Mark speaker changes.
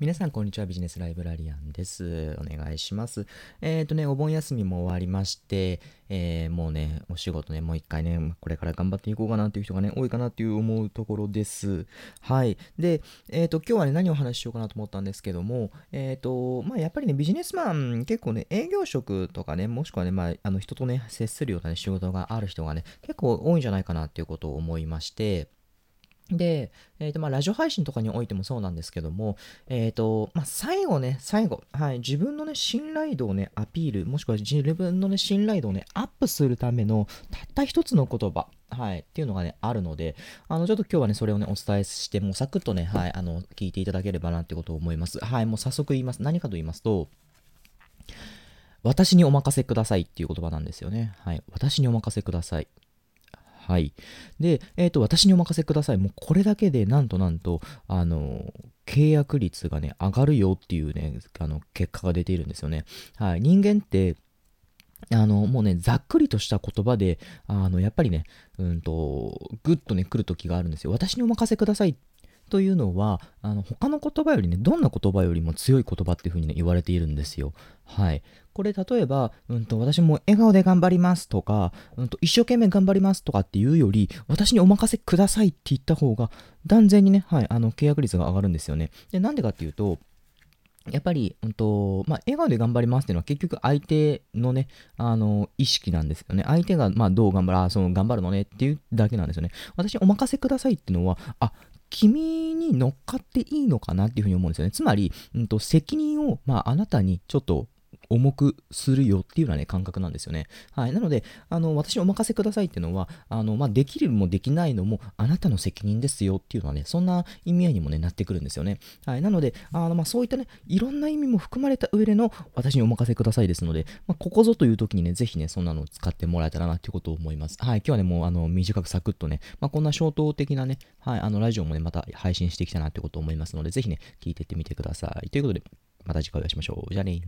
Speaker 1: 皆さん、こんにちは。ビジネスライブラリアンです。お願いします。えっ、ー、とね、お盆休みも終わりまして、えー、もうね、お仕事ね、もう一回ね、これから頑張っていこうかなっていう人がね、多いかなっていう思うところです。はい。で、えっ、ー、と、今日はね、何をお話ししようかなと思ったんですけども、えっ、と、まあ、やっぱりね、ビジネスマン、結構ね、営業職とかね、もしくはね、まあ、あの、人とね、接するような、ね、仕事がある人がね、結構多いんじゃないかなっていうことを思いまして、で、えーとまあ、ラジオ配信とかにおいてもそうなんですけども、えーとまあ、最後ね、最後、はい、自分の、ね、信頼度を、ね、アピール、もしくは自分の、ね、信頼度を、ね、アップするためのたった一つの言葉、はい、っていうのがね、あるので、あの、ちょっと今日はね、それをね、お伝えして、もうサクッとね、はい、あの、聞いていただければなってことを思います。はい、もう早速言います。何かと言いますと、私にお任せくださいっていう言葉なんですよね。はい、私にお任せください。はい。で、えっ、ー、と、私にお任せください。もうこれだけで、なんとなんと、あの、契約率がね、上がるよっていうね、あの、結果が出ているんですよね。はい。人間って、あの、もうね、ざっくりとした言葉で、あの、やっぱりね、うんと、ぐっとね、来る時があるんですよ。私にお任せくださいというのは、あの他の言葉よりね、どんな言葉よりも強い言葉っていうふうに、ね、言われているんですよ。はい。これ例えば、うんと、私も笑顔で頑張りますとか、うんと、一生懸命頑張りますとかっていうより、私にお任せくださいって言った方が、断然にね、はい、あの、契約率が上がるんですよね。で、なんでかっていうと、やっぱり、うんとまあ、笑顔で頑張りますっていうのは結局相手のね、あの、意識なんですよね。相手が、まあ、どう頑張る、あ、その、頑張るのねっていうだけなんですよね。私、お任せくださいっていうのは、あ、君に乗っかっていいのかなっていうふうに思うんですよね。つまり、うんと、責任を、まあ、あなたにちょっと重くするよっていうようなね、感覚なんですよね。はい。なので、あの、私にお任せくださいっていうのは、あの、まあ、できるもできないのも、あなたの責任ですよっていうのはね、そんな意味合いにもね、なってくるんですよね。はい。なので、あの、まあ、そういったね、いろんな意味も含まれた上での、私にお任せくださいですので、まあ、ここぞという時にね、ぜひね、そんなのを使ってもらえたらなっていうことを思います。はい。今日はね、もう、あの、短くサクッとね、まあ、こんな衝動的なね、はい、あの、ラジオもね、また配信してきたなってことを思いますので、ぜひね、聞いてってみてください。ということで、また次回お会いしましょう。じゃあね